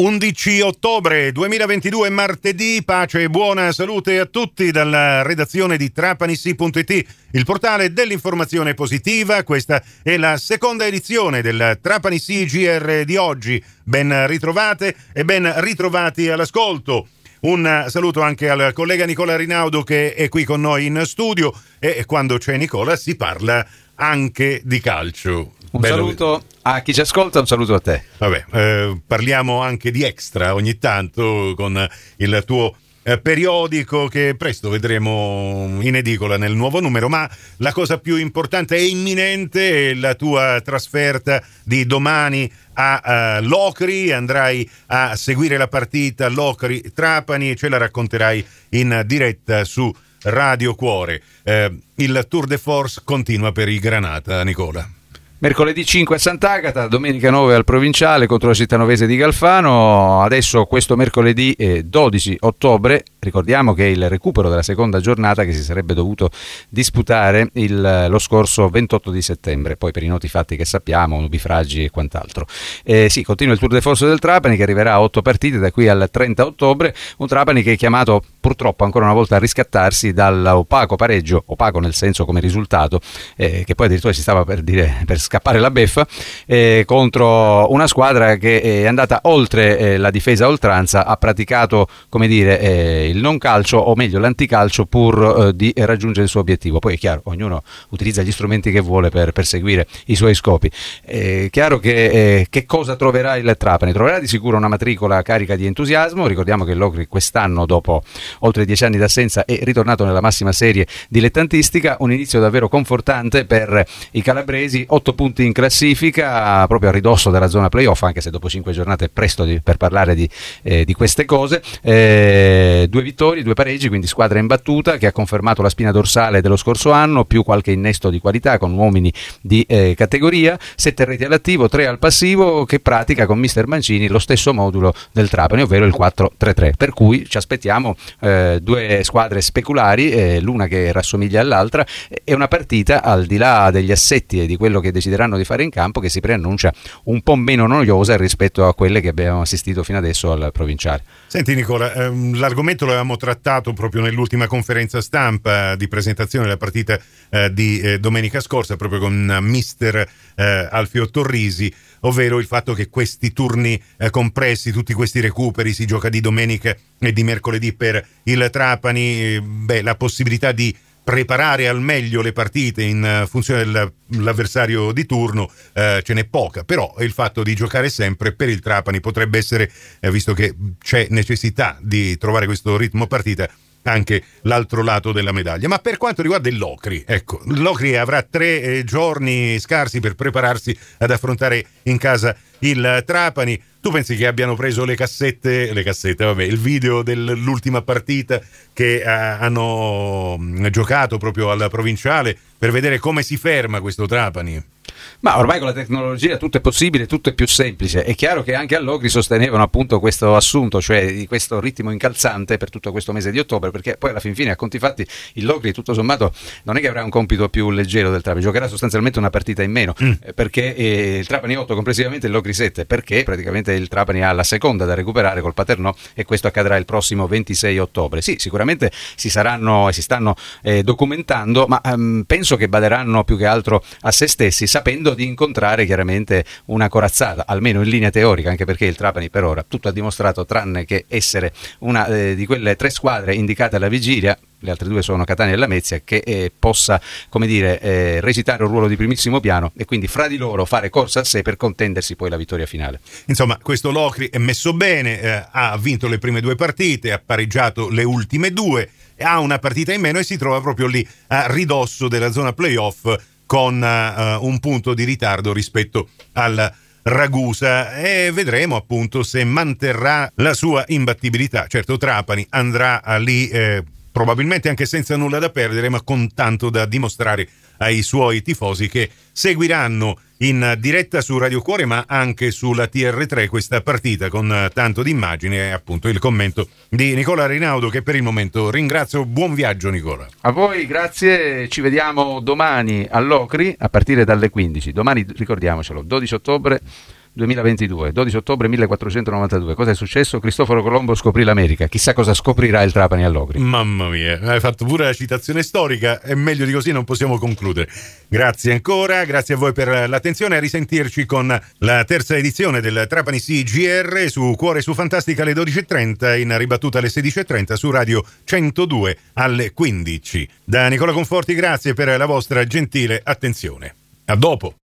11 ottobre 2022, martedì, pace e buona salute a tutti dalla redazione di trapanissi.it, il portale dell'informazione positiva. Questa è la seconda edizione del Trapanissi GR di oggi. Ben ritrovate e ben ritrovati all'ascolto. Un saluto anche al collega Nicola Rinaudo che è qui con noi in studio e quando c'è Nicola si parla anche di calcio. Un Bello. saluto a chi ci ascolta, un saluto a te. Vabbè, eh, parliamo anche di extra ogni tanto con il tuo eh, periodico che presto vedremo in edicola nel nuovo numero, ma la cosa più importante e imminente è la tua trasferta di domani a uh, Locri, andrai a seguire la partita Locri-Trapani e ce la racconterai in diretta su Radio Cuore. Eh, il Tour de Force continua per i Granata, Nicola. Mercoledì 5 a Sant'Agata, domenica 9 al Provinciale contro la cittanovese di Galfano. Adesso questo mercoledì 12 ottobre, ricordiamo che è il recupero della seconda giornata che si sarebbe dovuto disputare il, lo scorso 28 di settembre, poi per i noti fatti che sappiamo, nubifragi e quant'altro. Eh, sì, continua il Tour de Force del Trapani che arriverà a 8 partite da qui al 30 ottobre, un Trapani che è chiamato purtroppo ancora una volta a riscattarsi dall'opaco pareggio, opaco nel senso come risultato, eh, che poi addirittura si stava per dire per scappare la beffa eh, contro una squadra che è andata oltre eh, la difesa a oltranza, ha praticato come dire, eh, il non calcio o meglio l'anticalcio pur eh, di raggiungere il suo obiettivo. Poi è chiaro, ognuno utilizza gli strumenti che vuole per perseguire i suoi scopi. È chiaro che, eh, che cosa troverà il Trapani? Troverà di sicuro una matricola carica di entusiasmo, ricordiamo che l'Ocri quest'anno dopo oltre dieci anni d'assenza è ritornato nella massima serie dilettantistica, un inizio davvero confortante per i calabresi, 8 punti in classifica, proprio a ridosso della zona playoff, anche se dopo cinque giornate è presto di, per parlare di, eh, di queste cose. Eh, due vittorie, due pareggi, quindi squadra imbattuta che ha confermato la spina dorsale dello scorso anno, più qualche innesto di qualità con uomini di eh, categoria, sette reti all'attivo, tre al passivo, che pratica con mister Mancini lo stesso modulo del Trapani, ovvero il 4-3-3. Per cui ci aspettiamo eh, due squadre speculari, eh, l'una che rassomiglia all'altra, è una partita al di là degli assetti e di quello che decideranno di fare in campo che si preannuncia un po' meno noiosa rispetto a quelle che abbiamo assistito fino adesso al provinciale. Senti Nicola, ehm, l'argomento l'avevamo trattato proprio nell'ultima conferenza stampa di presentazione della partita eh, di eh, domenica scorsa proprio con mister eh, Alfio Torrisi, ovvero il fatto che questi turni eh, compressi, tutti questi recuperi, si gioca di domenica e di mercoledì per il Trapani, eh, beh, la possibilità di preparare al meglio le partite in eh, funzione dell'avversario di turno eh, ce n'è poca, però il fatto di giocare sempre per il Trapani potrebbe essere, eh, visto che c'è necessità di trovare questo ritmo partita, anche l'altro lato della medaglia. Ma per quanto riguarda il Locri, ecco, Locri avrà tre eh, giorni scarsi per prepararsi ad affrontare in casa il Trapani. Tu pensi che abbiano preso le cassette, le cassette, vabbè, il video dell'ultima partita che eh, hanno mm, giocato proprio alla provinciale per vedere come si ferma questo Trapani? Ma ormai con la tecnologia tutto è possibile, tutto è più semplice. È chiaro che anche a Logri sostenevano appunto questo assunto, cioè di questo ritmo incalzante per tutto questo mese di ottobre, perché poi alla fin fine, a conti fatti, il Logri tutto sommato non è che avrà un compito più leggero del Trapani, giocherà sostanzialmente una partita in meno, mm. Eh, perché eh, il Trapani 8 complessivamente il Logri 7, perché praticamente il Trapani ha la seconda da recuperare col Paternò e questo accadrà il prossimo 26 ottobre. Sì, sicuramente si saranno e si stanno eh, documentando, ma ehm, penso che baderanno più che altro a se stessi, sapendo evitando di incontrare chiaramente una corazzata, almeno in linea teorica, anche perché il Trapani per ora tutto ha dimostrato tranne che essere una eh, di quelle tre squadre indicate alla vigilia, le altre due sono Catania e Lamezia, che eh, possa come dire, eh, recitare un ruolo di primissimo piano e quindi fra di loro fare corsa a sé per contendersi poi la vittoria finale. Insomma, questo Locri è messo bene, eh, ha vinto le prime due partite, ha pareggiato le ultime due, ha una partita in meno e si trova proprio lì a ridosso della zona playoff con uh, un punto di ritardo rispetto al Ragusa e vedremo appunto se manterrà la sua imbattibilità. Certo Trapani andrà lì eh, probabilmente anche senza nulla da perdere ma con tanto da dimostrare ai suoi tifosi che seguiranno in diretta su Radio Cuore ma anche sulla TR3 questa partita con tanto di immagini e appunto il commento di Nicola Rinaudo che per il momento ringrazio. Buon viaggio Nicola. A voi grazie, ci vediamo domani all'Ocri a partire dalle 15. Domani ricordiamocelo, 12 ottobre 2022, 12 ottobre 1492. Cosa è successo? Cristoforo Colombo scoprì l'America. Chissà cosa scoprirà il Trapani all'Ogri. Mamma mia, hai fatto pure la citazione storica e meglio di così non possiamo concludere. Grazie ancora, grazie a voi per l'attenzione. A risentirci con la terza edizione del Trapani CGR su Cuore su Fantastica alle 12.30, in ribattuta alle 16.30 su Radio 102 alle 15. Da Nicola Conforti, grazie per la vostra gentile attenzione. A dopo!